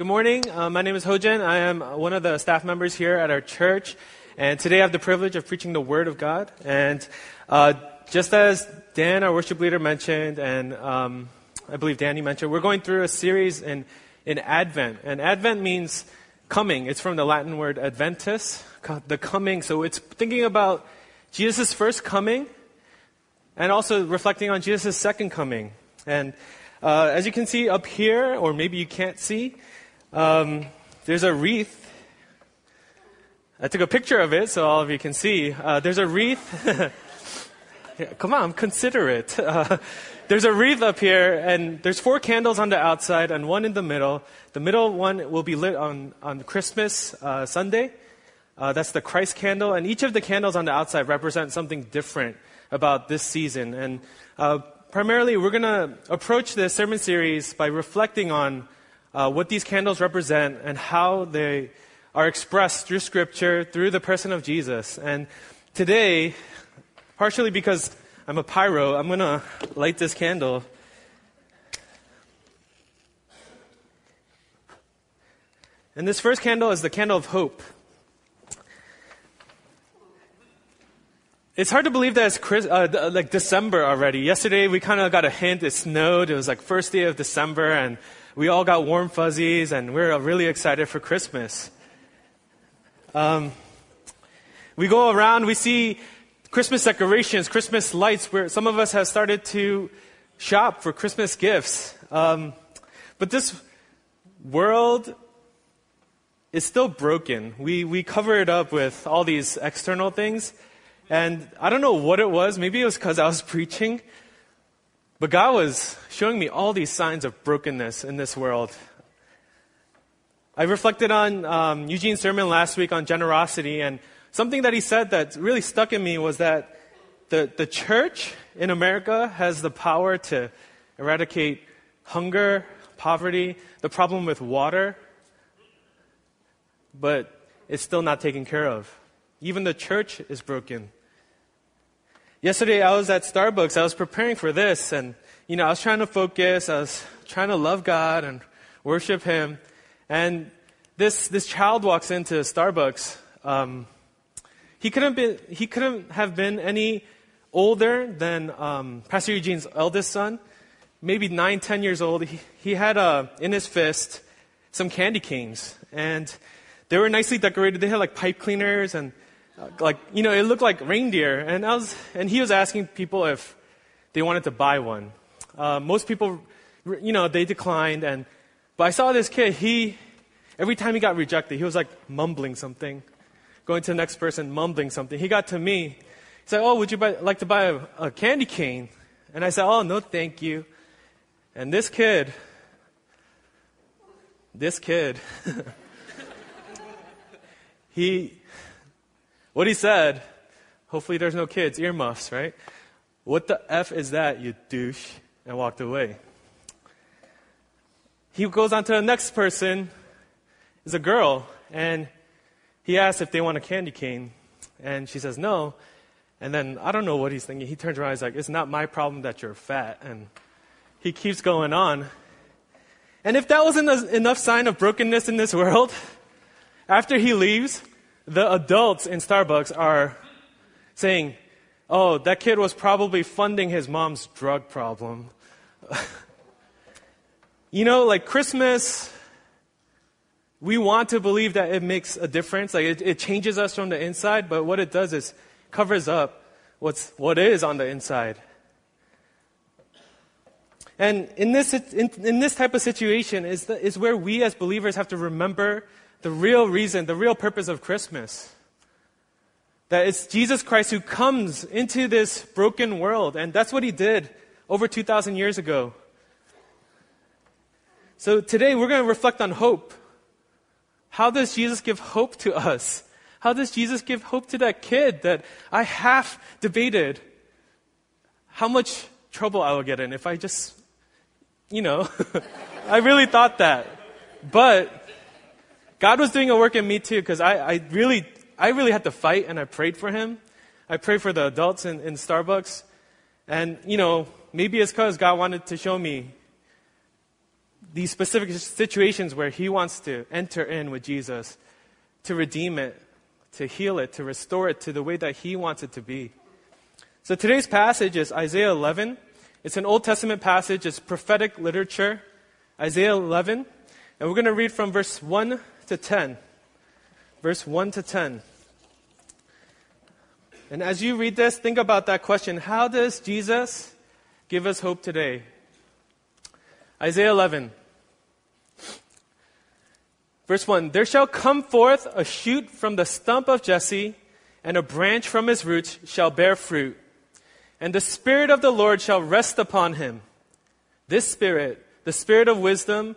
Good morning. Uh, my name is Hojen. I am one of the staff members here at our church. And today I have the privilege of preaching the Word of God. And uh, just as Dan, our worship leader, mentioned, and um, I believe Danny mentioned, we're going through a series in, in Advent. And Advent means coming. It's from the Latin word adventus, the coming. So it's thinking about Jesus' first coming and also reflecting on Jesus' second coming. And uh, as you can see up here, or maybe you can't see, um, there's a wreath. I took a picture of it so all of you can see. Uh, there's a wreath. come on, consider it. Uh, there's a wreath up here, and there's four candles on the outside and one in the middle. The middle one will be lit on, on Christmas uh, Sunday. Uh, that's the Christ candle, and each of the candles on the outside represent something different about this season. And uh, primarily, we're going to approach this sermon series by reflecting on uh, what these candles represent and how they are expressed through Scripture, through the person of Jesus. And today, partially because I'm a pyro, I'm going to light this candle. And this first candle is the candle of hope. It's hard to believe that it's Chris, uh, like December already. Yesterday we kind of got a hint. It snowed. It was like first day of December, and we all got warm fuzzies, and we're really excited for Christmas. Um, we go around, we see Christmas decorations, Christmas lights, where some of us have started to shop for Christmas gifts. Um, but this world is still broken. We, we cover it up with all these external things. And I don't know what it was. Maybe it was because I was preaching. But God was showing me all these signs of brokenness in this world. I reflected on um, Eugene's sermon last week on generosity, and something that he said that really stuck in me was that the, the church in America has the power to eradicate hunger, poverty, the problem with water, but it's still not taken care of. Even the church is broken. Yesterday I was at Starbucks. I was preparing for this and, you know, I was trying to focus. I was trying to love God and worship Him. And this, this child walks into Starbucks. Um, he couldn't be, he couldn't have been any older than um, Pastor Eugene's eldest son, maybe nine, ten years old. He, he had uh, in his fist some candy canes, and they were nicely decorated. They had like pipe cleaners and like you know it looked like reindeer and I was and he was asking people if they wanted to buy one. Uh, most people you know they declined and but i saw this kid he every time he got rejected he was like mumbling something going to the next person mumbling something. He got to me he said oh would you buy, like to buy a, a candy cane? And i said oh no thank you. And this kid this kid he what he said, hopefully there's no kids, earmuffs, right? What the F is that, you douche? And walked away. He goes on to the next person, is a girl, and he asks if they want a candy cane. And she says no. And then I don't know what he's thinking. He turns around, he's like, It's not my problem that you're fat. And he keeps going on. And if that wasn't enough sign of brokenness in this world, after he leaves, the adults in Starbucks are saying, oh, that kid was probably funding his mom's drug problem. you know, like Christmas, we want to believe that it makes a difference. Like it, it, changes us from the inside, but what it does is covers up what's, what is on the inside. And in this, in, in this type of situation is, the, is where we as believers have to remember the real reason, the real purpose of Christmas. That it's Jesus Christ who comes into this broken world, and that's what he did over 2,000 years ago. So today we're going to reflect on hope. How does Jesus give hope to us? How does Jesus give hope to that kid that I half debated how much trouble I will get in if I just, you know, I really thought that. But God was doing a work in me too, because I, I, really, I really had to fight and I prayed for him. I prayed for the adults in, in Starbucks. And, you know, maybe it's because God wanted to show me these specific situations where he wants to enter in with Jesus to redeem it, to heal it, to restore it to the way that he wants it to be. So today's passage is Isaiah 11. It's an Old Testament passage, it's prophetic literature. Isaiah 11. And we're going to read from verse 1 to 10. Verse 1 to 10. And as you read this, think about that question How does Jesus give us hope today? Isaiah 11. Verse 1 There shall come forth a shoot from the stump of Jesse, and a branch from his roots shall bear fruit. And the Spirit of the Lord shall rest upon him. This Spirit, the Spirit of wisdom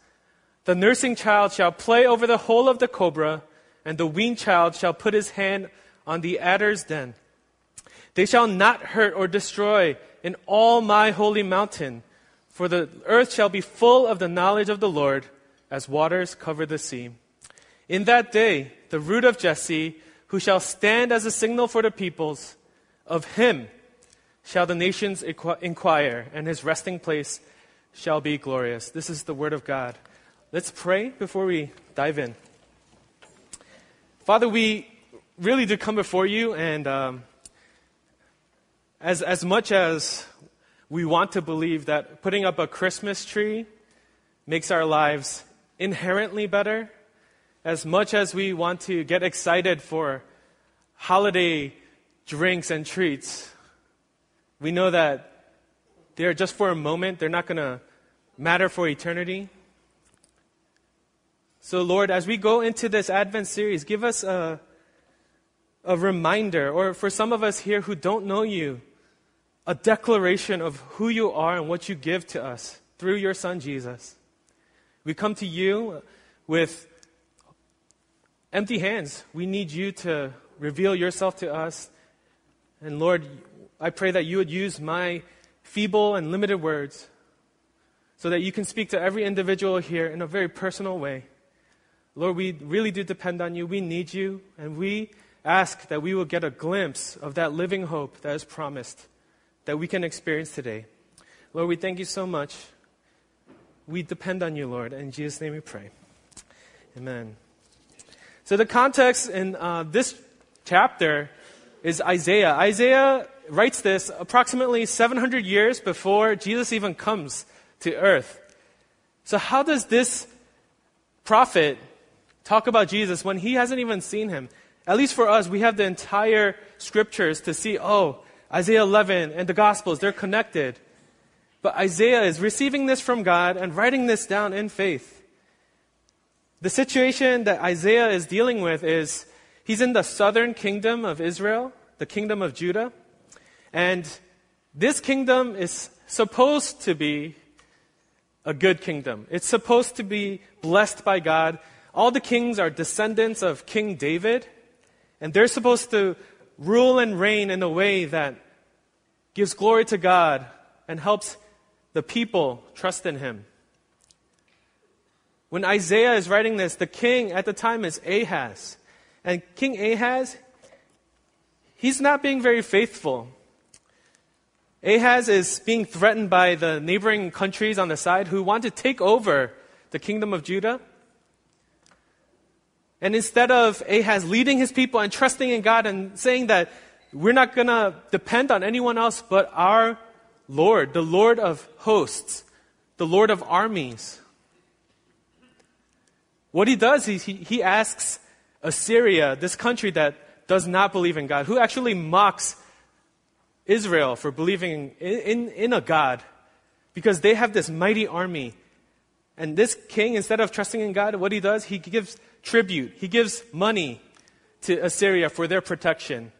The nursing child shall play over the hole of the cobra, and the weaned child shall put his hand on the adder's den. They shall not hurt or destroy in all my holy mountain, for the earth shall be full of the knowledge of the Lord as waters cover the sea. In that day, the root of Jesse who shall stand as a signal for the peoples. Of him shall the nations inquire, and his resting place shall be glorious. This is the word of God. Let's pray before we dive in. Father, we really do come before you, and um, as, as much as we want to believe that putting up a Christmas tree makes our lives inherently better, as much as we want to get excited for holiday drinks and treats, we know that they're just for a moment, they're not going to matter for eternity. So, Lord, as we go into this Advent series, give us a, a reminder, or for some of us here who don't know you, a declaration of who you are and what you give to us through your Son, Jesus. We come to you with empty hands. We need you to reveal yourself to us. And Lord, I pray that you would use my feeble and limited words so that you can speak to every individual here in a very personal way. Lord, we really do depend on you. We need you. And we ask that we will get a glimpse of that living hope that is promised that we can experience today. Lord, we thank you so much. We depend on you, Lord. In Jesus' name we pray. Amen. So, the context in uh, this chapter is Isaiah. Isaiah writes this approximately 700 years before Jesus even comes to earth. So, how does this prophet talk about Jesus when he hasn't even seen him? At least for us, we have the entire scriptures to see, oh, Isaiah 11 and the Gospels, they're connected. But Isaiah is receiving this from God and writing this down in faith. The situation that Isaiah is dealing with is he's in the southern kingdom of Israel, the kingdom of Judah. And this kingdom is supposed to be a good kingdom. It's supposed to be blessed by God. All the kings are descendants of King David, and they're supposed to rule and reign in a way that gives glory to God and helps the people trust in Him. When Isaiah is writing this, the king at the time is Ahaz. And King Ahaz, he's not being very faithful. Ahaz is being threatened by the neighboring countries on the side who want to take over the kingdom of Judah. And instead of Ahaz leading his people and trusting in God and saying that we're not going to depend on anyone else but our Lord, the Lord of hosts, the Lord of armies, what he does is he, he asks Assyria, this country that does not believe in God, who actually mocks Israel for believing in, in, in a God, because they have this mighty army. And this king, instead of trusting in God, what he does, he gives tribute, he gives money to Assyria for their protection.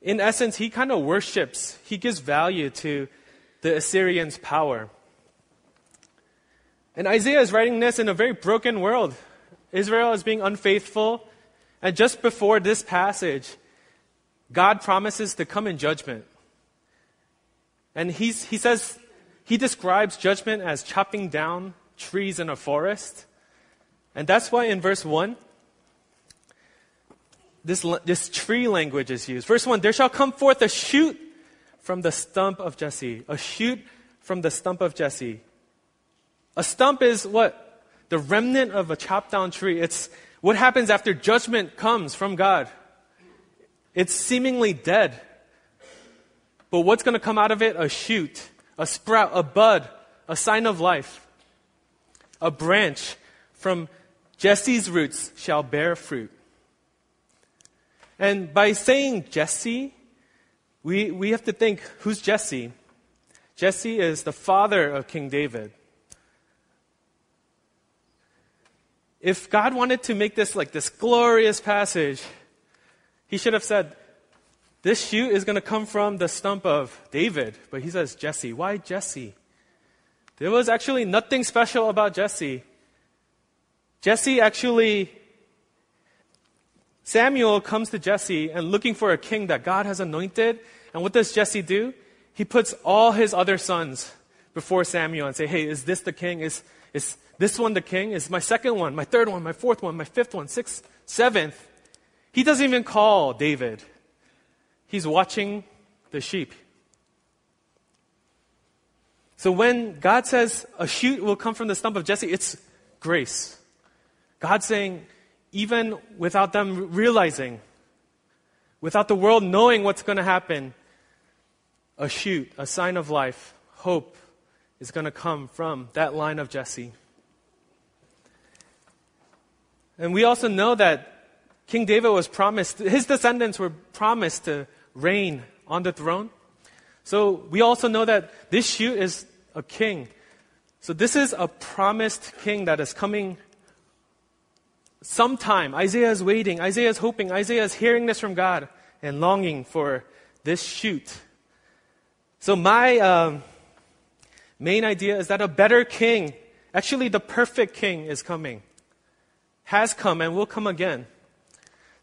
In essence, he kind of worships, he gives value to the Assyrians' power. And Isaiah is writing this in a very broken world. Israel is being unfaithful. And just before this passage, God promises to come in judgment. And he's, he says, he describes judgment as chopping down trees in a forest. And that's why in verse 1, this, this tree language is used. Verse 1 There shall come forth a shoot from the stump of Jesse. A shoot from the stump of Jesse. A stump is what? The remnant of a chopped down tree. It's what happens after judgment comes from God. It's seemingly dead. But what's going to come out of it? A shoot, a sprout, a bud, a sign of life. A branch from Jesse's roots shall bear fruit. And by saying Jesse, we, we have to think who's Jesse? Jesse is the father of King David. If God wanted to make this like this glorious passage, he should have said, This shoot is going to come from the stump of David. But he says Jesse. Why Jesse? There was actually nothing special about Jesse. Jesse actually, Samuel comes to Jesse and looking for a king that God has anointed. And what does Jesse do? He puts all his other sons before Samuel and say, Hey, is this the king? Is, is this one the king? Is my second one, my third one, my fourth one, my fifth one, sixth, seventh? He doesn't even call David. He's watching the sheep. So when God says a shoot will come from the stump of Jesse, it's grace. God saying, even without them realizing, without the world knowing what's going to happen, a shoot, a sign of life, hope is going to come from that line of Jesse. And we also know that King David was promised, his descendants were promised to reign on the throne. So we also know that this shoot is a king. So this is a promised king that is coming sometime. Isaiah is waiting. Isaiah is hoping. Isaiah is hearing this from God and longing for this shoot. So my um, main idea is that a better king, actually the perfect king, is coming has come and will come again.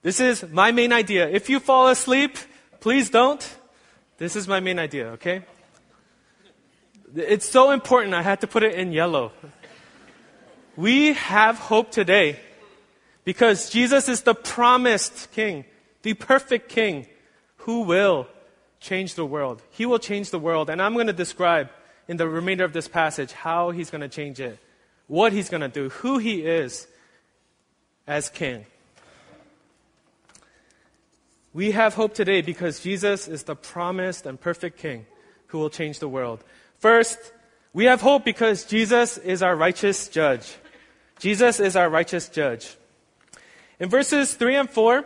This is my main idea. If you fall asleep, please don't. This is my main idea, okay? It's so important, I had to put it in yellow. We have hope today because Jesus is the promised king, the perfect king who will change the world. He will change the world, and I'm going to describe in the remainder of this passage how he's going to change it, what he's going to do, who he is, as king. We have hope today because Jesus is the promised and perfect king who will change the world. First, we have hope because Jesus is our righteous judge. Jesus is our righteous judge. In verses 3 and 4,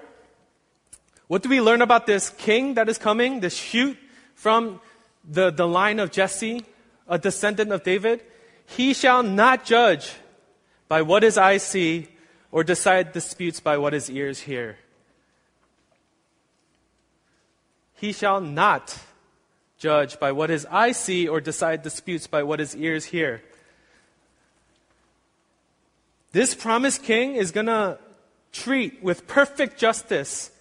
what do we learn about this king that is coming, this shoot from the, the line of Jesse, a descendant of David? He shall not judge by what his eyes see or decide disputes by what his ears hear. He shall not judge by what his eyes see or decide disputes by what his ears hear. This promised king is going to treat with perfect justice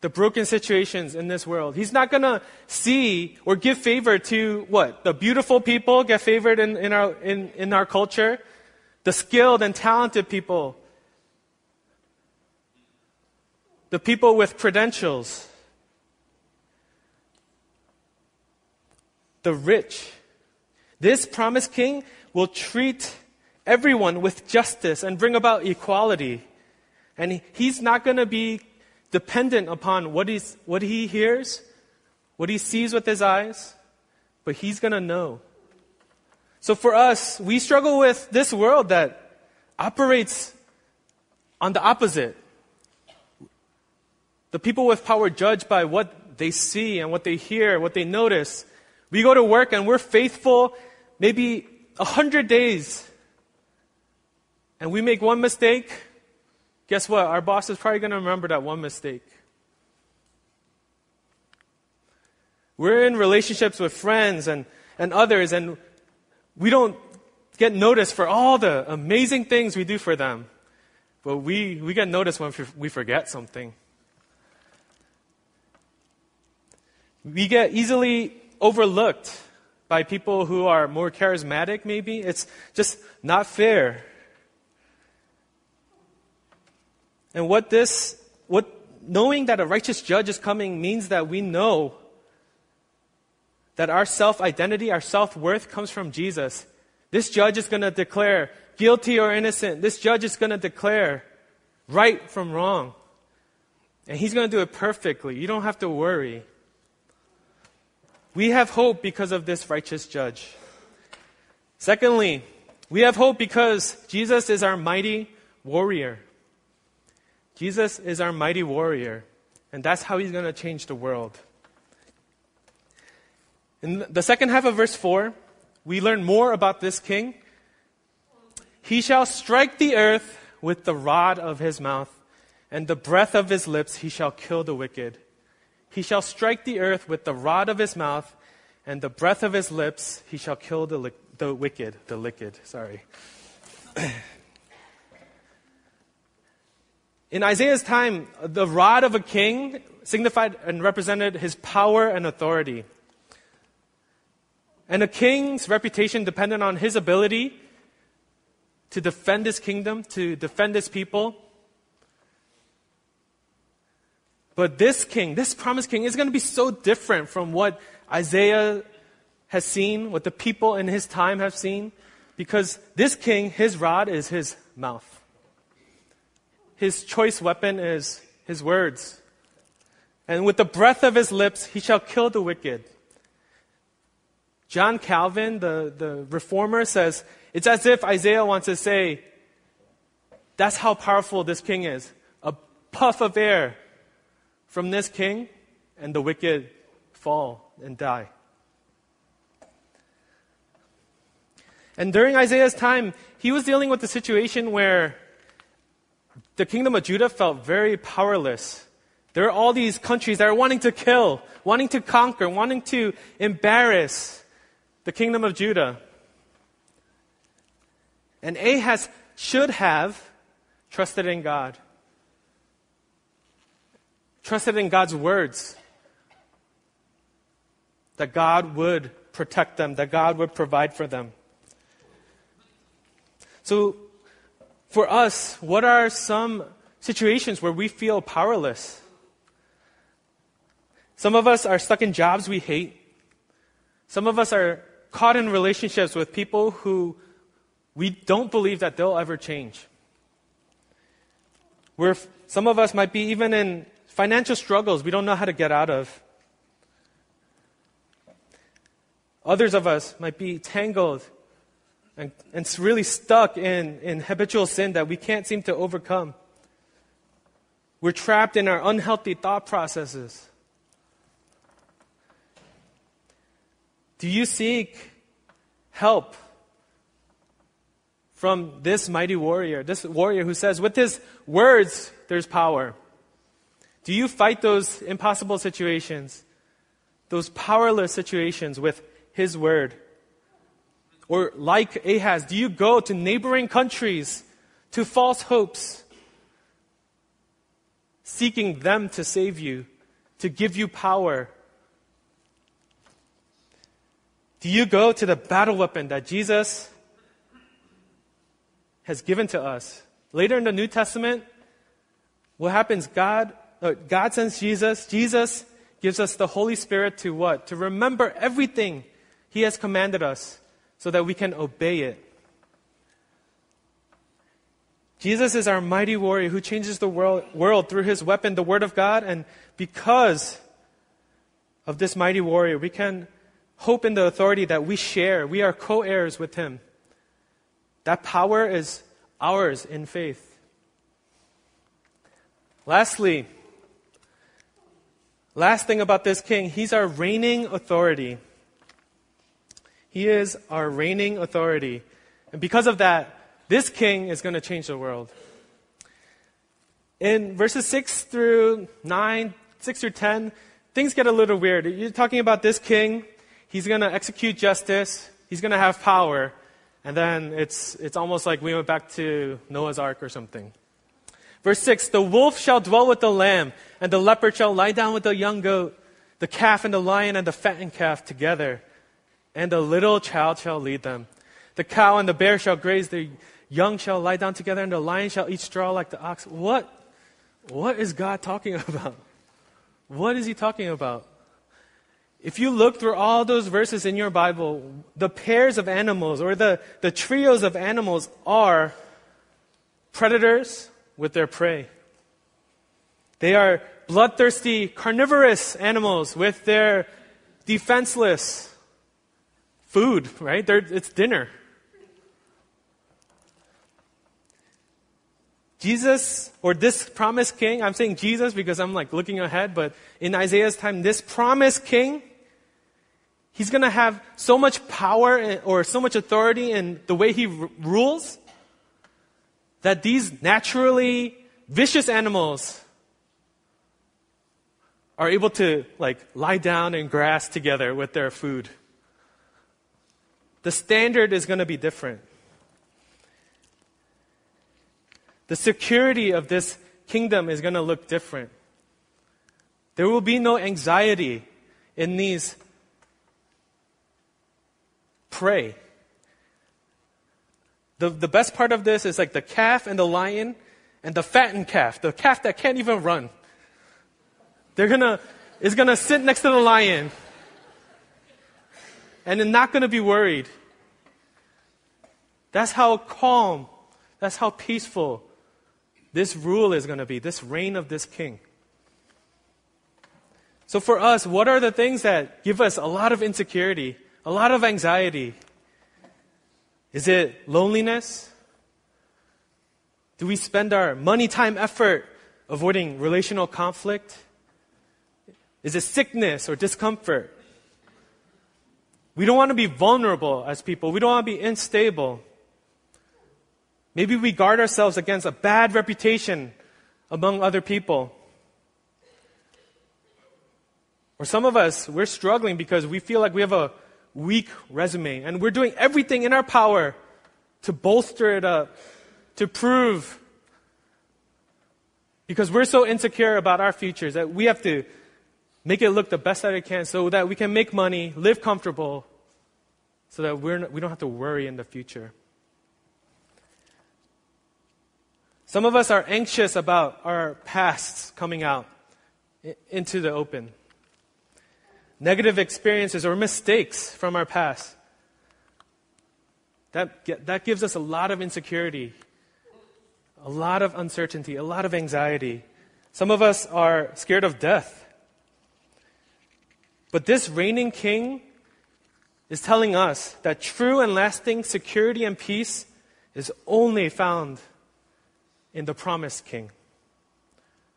the broken situations in this world. He's not going to see or give favor to what? The beautiful people get favored in, in, our, in, in our culture the skilled and talented people, the people with credentials, the rich. This promised king will treat everyone with justice and bring about equality. And he's not going to be dependent upon what, he's, what he hears, what he sees with his eyes, but he's going to know so for us, we struggle with this world that operates on the opposite. The people with power judge by what they see and what they hear, what they notice. We go to work and we're faithful maybe a hundred days. And we make one mistake. Guess what? Our boss is probably going to remember that one mistake. We're in relationships with friends and, and others, and we don't get noticed for all the amazing things we do for them. But we, we get noticed when we forget something. We get easily overlooked by people who are more charismatic, maybe. It's just not fair. And what this, what knowing that a righteous judge is coming means that we know that our self identity, our self worth comes from Jesus. This judge is going to declare guilty or innocent. This judge is going to declare right from wrong. And he's going to do it perfectly. You don't have to worry. We have hope because of this righteous judge. Secondly, we have hope because Jesus is our mighty warrior. Jesus is our mighty warrior, and that's how he's going to change the world. In the second half of verse 4, we learn more about this king. He shall strike the earth with the rod of his mouth, and the breath of his lips he shall kill the wicked. He shall strike the earth with the rod of his mouth, and the breath of his lips he shall kill the, the wicked. The wicked, sorry. In Isaiah's time, the rod of a king signified and represented his power and authority. And a king's reputation depended on his ability to defend his kingdom, to defend his people. But this king, this promised king, is going to be so different from what Isaiah has seen, what the people in his time have seen, because this king, his rod is his mouth. His choice weapon is his words. And with the breath of his lips, he shall kill the wicked. John Calvin, the, the reformer, says it's as if Isaiah wants to say, that's how powerful this king is. A puff of air from this king, and the wicked fall and die. And during Isaiah's time, he was dealing with the situation where the kingdom of Judah felt very powerless. There are all these countries that are wanting to kill, wanting to conquer, wanting to embarrass the kingdom of Judah. And Ahaz should have trusted in God, trusted in God's words, that God would protect them, that God would provide for them. So, for us, what are some situations where we feel powerless? Some of us are stuck in jobs we hate. Some of us are caught in relationships with people who we don't believe that they'll ever change. We're, some of us might be even in financial struggles we don't know how to get out of. Others of us might be tangled and, and really stuck in, in habitual sin that we can't seem to overcome. We're trapped in our unhealthy thought processes. Do you seek help from this mighty warrior, this warrior who says, with his words, there's power? Do you fight those impossible situations, those powerless situations with his word? Or like Ahaz, do you go to neighboring countries, to false hopes, seeking them to save you, to give you power? Do you go to the battle weapon that Jesus has given to us? Later in the New Testament, what happens? God, uh, God sends Jesus. Jesus gives us the Holy Spirit to what? To remember everything He has commanded us so that we can obey it. Jesus is our mighty warrior who changes the world, world through his weapon, the Word of God. And because of this mighty warrior, we can hope in the authority that we share. We are co heirs with Him. That power is ours in faith. Lastly, last thing about this king, he's our reigning authority. He is our reigning authority. And because of that, this king is going to change the world. In verses 6 through 9, 6 through 10, things get a little weird. You're talking about this king, he's going to execute justice, he's going to have power, and then it's, it's almost like we went back to Noah's Ark or something. Verse 6 The wolf shall dwell with the lamb, and the leopard shall lie down with the young goat, the calf and the lion and the fattened calf together, and the little child shall lead them. The cow and the bear shall graze, the young shall lie down together, and the lion shall eat straw like the ox. What? What is God talking about? What is he talking about? If you look through all those verses in your Bible, the pairs of animals or the, the trios of animals are predators with their prey. They are bloodthirsty, carnivorous animals with their defenseless food, right? They're, it's dinner. Jesus, or this promised king, I'm saying Jesus because I'm like looking ahead, but in Isaiah's time, this promised king, he's gonna have so much power or so much authority in the way he r- rules that these naturally vicious animals are able to like lie down in grass together with their food. The standard is going to be different. the security of this kingdom is going to look different. There will be no anxiety in these prey. The, the best part of this is like the calf and the lion and the fattened calf, the calf that can't even run. They're gonna, is gonna sit next to the lion and they're not gonna be worried. That's how calm, that's how peaceful this rule is going to be, this reign of this king. So for us, what are the things that give us a lot of insecurity, a lot of anxiety? Is it loneliness? Do we spend our money, time, effort avoiding relational conflict? Is it sickness or discomfort? We don't want to be vulnerable as people. We don't want to be unstable. Maybe we guard ourselves against a bad reputation among other people. Or some of us, we're struggling because we feel like we have a weak resume and we're doing everything in our power to bolster it up, to prove. Because we're so insecure about our futures that we have to make it look the best that it can so that we can make money, live comfortable, so that we're, we don't have to worry in the future. Some of us are anxious about our pasts coming out into the open. Negative experiences or mistakes from our past. That, that gives us a lot of insecurity, a lot of uncertainty, a lot of anxiety. Some of us are scared of death. But this reigning king is telling us that true and lasting security and peace is only found in the promised king.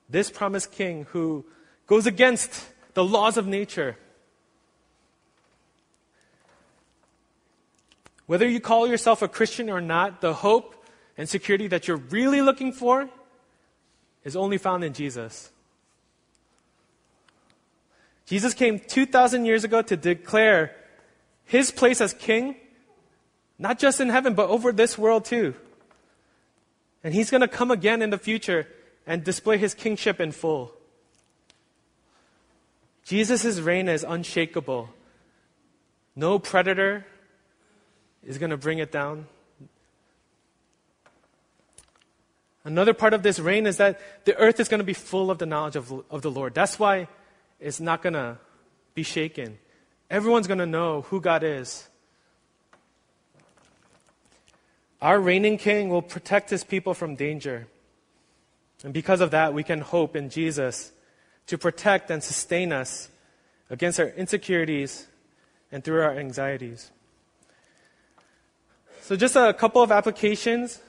This promised king who goes against the laws of nature. Whether you call yourself a Christian or not, the hope and security that you're really looking for is only found in Jesus. Jesus came 2,000 years ago to declare his place as king, not just in heaven, but over this world too. And he's going to come again in the future and display his kingship in full. Jesus' reign is unshakable. No predator is going to bring it down. Another part of this reign is that the earth is going to be full of the knowledge of, of the Lord. That's why it's not going to be shaken. Everyone's going to know who God is. Our reigning king will protect his people from danger. And because of that, we can hope in Jesus to protect and sustain us against our insecurities and through our anxieties. So, just a couple of applications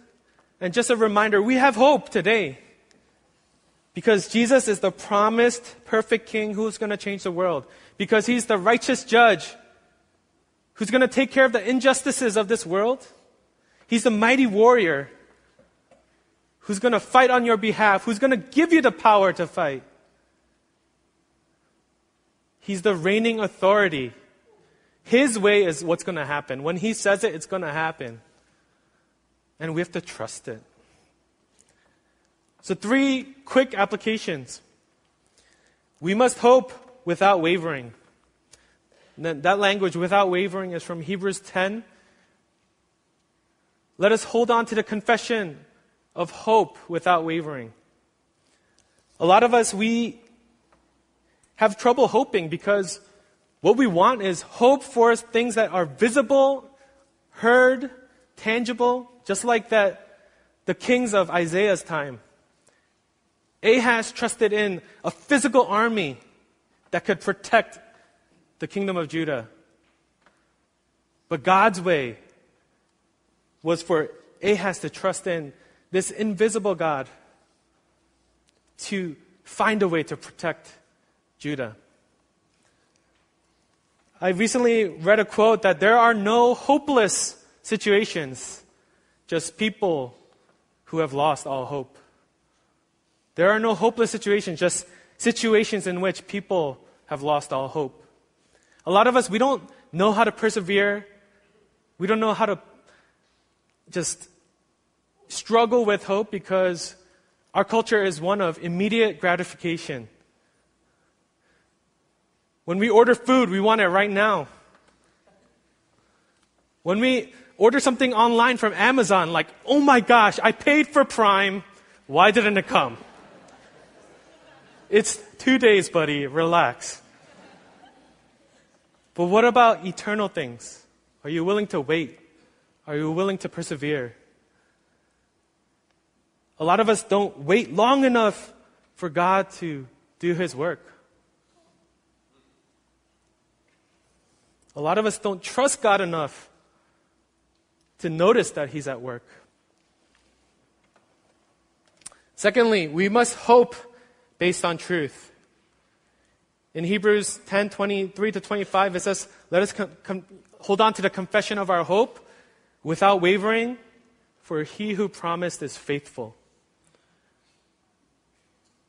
And just a reminder, we have hope today. Because Jesus is the promised perfect king who's going to change the world. Because he's the righteous judge who's going to take care of the injustices of this world. He's the mighty warrior who's going to fight on your behalf, who's going to give you the power to fight. He's the reigning authority. His way is what's going to happen. When He says it, it's going to happen. And we have to trust it. So, three quick applications. We must hope without wavering. That language, without wavering, is from Hebrews 10. Let us hold on to the confession of hope without wavering. A lot of us, we have trouble hoping because what we want is hope for things that are visible, heard, tangible, just like that the kings of Isaiah's time. Ahaz trusted in a physical army that could protect the kingdom of Judah. But God's way was for Ahaz to trust in this invisible God to find a way to protect Judah. I recently read a quote that there are no hopeless situations, just people who have lost all hope. There are no hopeless situations, just situations in which people have lost all hope. A lot of us, we don't know how to persevere. We don't know how to just struggle with hope because our culture is one of immediate gratification. When we order food, we want it right now. When we order something online from Amazon, like, oh my gosh, I paid for Prime, why didn't it come? It's two days, buddy, relax. But what about eternal things? Are you willing to wait? Are you willing to persevere? A lot of us don't wait long enough for God to do His work. A lot of us don't trust God enough to notice that He's at work. Secondly, we must hope based on truth. In Hebrews 10 23 to 25, it says, Let us com- com- hold on to the confession of our hope without wavering, for he who promised is faithful.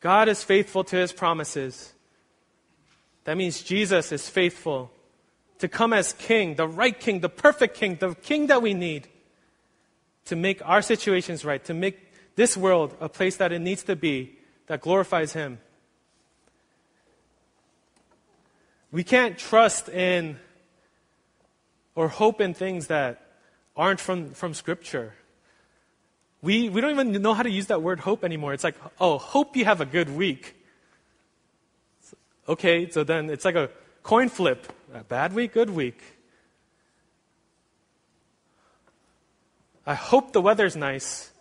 God is faithful to his promises. That means Jesus is faithful to come as king, the right king, the perfect king, the king that we need to make our situations right, to make this world a place that it needs to be, that glorifies him. We can't trust in or hope in things that aren't from, from Scripture. We, we don't even know how to use that word hope anymore. It's like, oh, hope you have a good week. Okay, so then it's like a coin flip. A bad week, good week. I hope the weather's nice.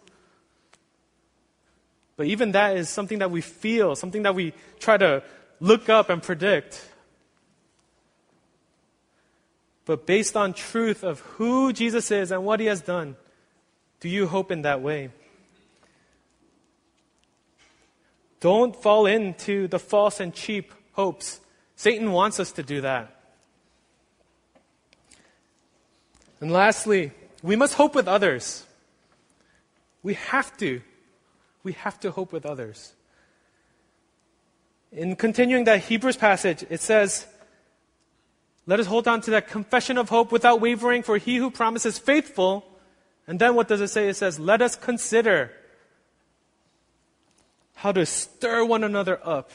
But even that is something that we feel, something that we try to look up and predict. But based on truth of who Jesus is and what he has done, do you hope in that way? Don't fall into the false and cheap hopes. Satan wants us to do that. And lastly, we must hope with others. We have to. We have to hope with others. In continuing that Hebrews passage, it says, Let us hold on to that confession of hope without wavering, for he who promises faithful and then what does it say? It says, Let us consider how to stir one another up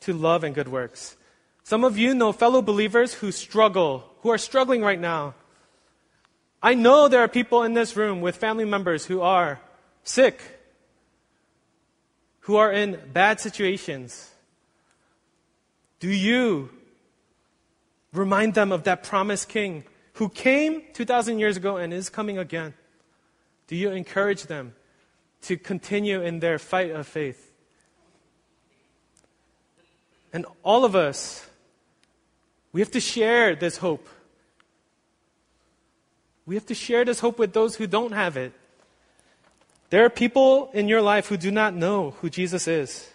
to love and good works. Some of you know fellow believers who struggle, who are struggling right now. I know there are people in this room with family members who are sick, who are in bad situations. Do you remind them of that promised king who came 2,000 years ago and is coming again, do you encourage them to continue in their fight of faith? And all of us, we have to share this hope. We have to share this hope with those who don't have it. There are people in your life who do not know who Jesus is.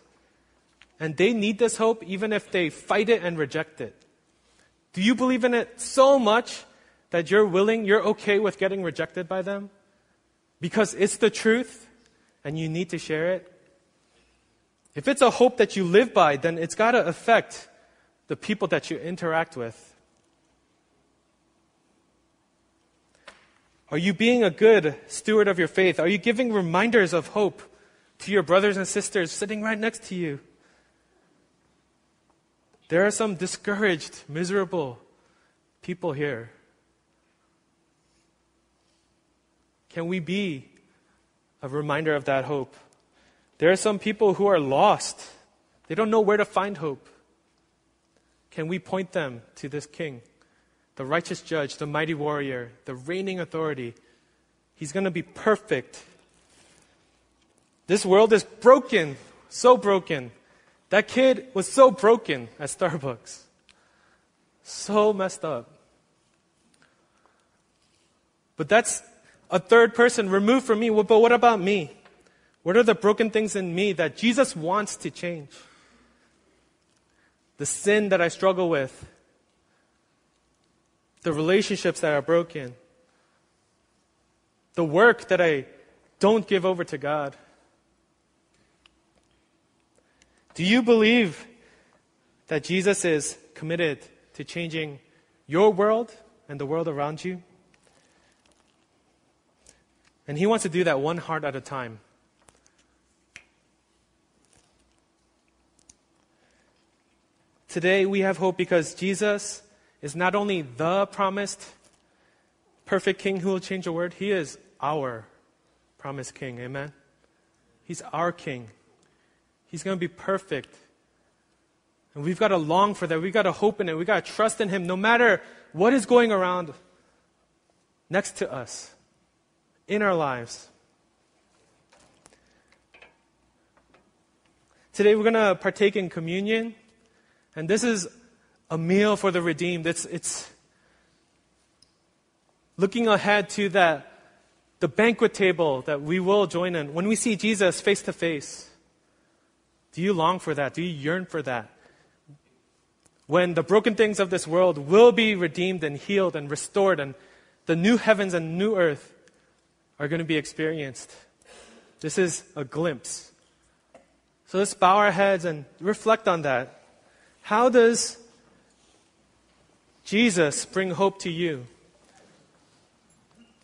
And they need this hope even if they fight it and reject it. Do you believe in it so much that you're willing, you're okay with getting rejected by them? Because it's the truth and you need to share it? If it's a hope that you live by, then it's got to affect the people that you interact with. Are you being a good steward of your faith? Are you giving reminders of hope to your brothers and sisters sitting right next to you? There are some discouraged, miserable people here. Can we be a reminder of that hope? There are some people who are lost. They don't know where to find hope. Can we point them to this King? The righteous judge, the mighty warrior, the reigning authority. He's going to be perfect. This world is broken, so broken. That kid was so broken at Starbucks. So messed up. But that's a third person removed from me. But what about me? What are the broken things in me that Jesus wants to change? The sin that I struggle with, the relationships that are broken, the work that I don't give over to God. Do you believe that Jesus is committed to changing your world and the world around you? And He wants to do that one heart at a time. Today we have hope because Jesus is not only the promised perfect king who will change the world, he is our promised king. Amen? He's our king. He's going to be perfect. And we've got to long for that. We've got to hope in it. We've got to trust in him no matter what is going around next to us in our lives. Today we're going to partake in communion. And this is a meal for the redeemed. It's, it's looking ahead to that, the banquet table that we will join in. When we see Jesus face to face, do you long for that? Do you yearn for that? When the broken things of this world will be redeemed and healed and restored, and the new heavens and new earth are going to be experienced. This is a glimpse. So let's bow our heads and reflect on that. How does Jesus bring hope to you.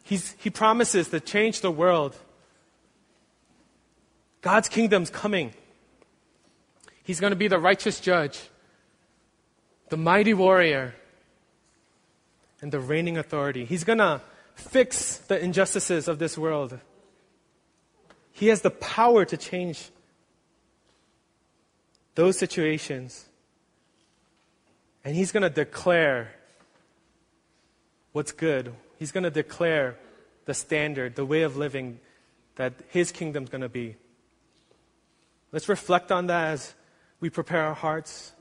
He's, he promises to change the world. God's kingdom's coming. He's going to be the righteous judge, the mighty warrior, and the reigning authority. He's going to fix the injustices of this world. He has the power to change those situations. And he's going to declare what's good. He's going to declare the standard, the way of living that his kingdom's going to be. Let's reflect on that as we prepare our hearts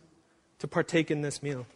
to partake in this meal.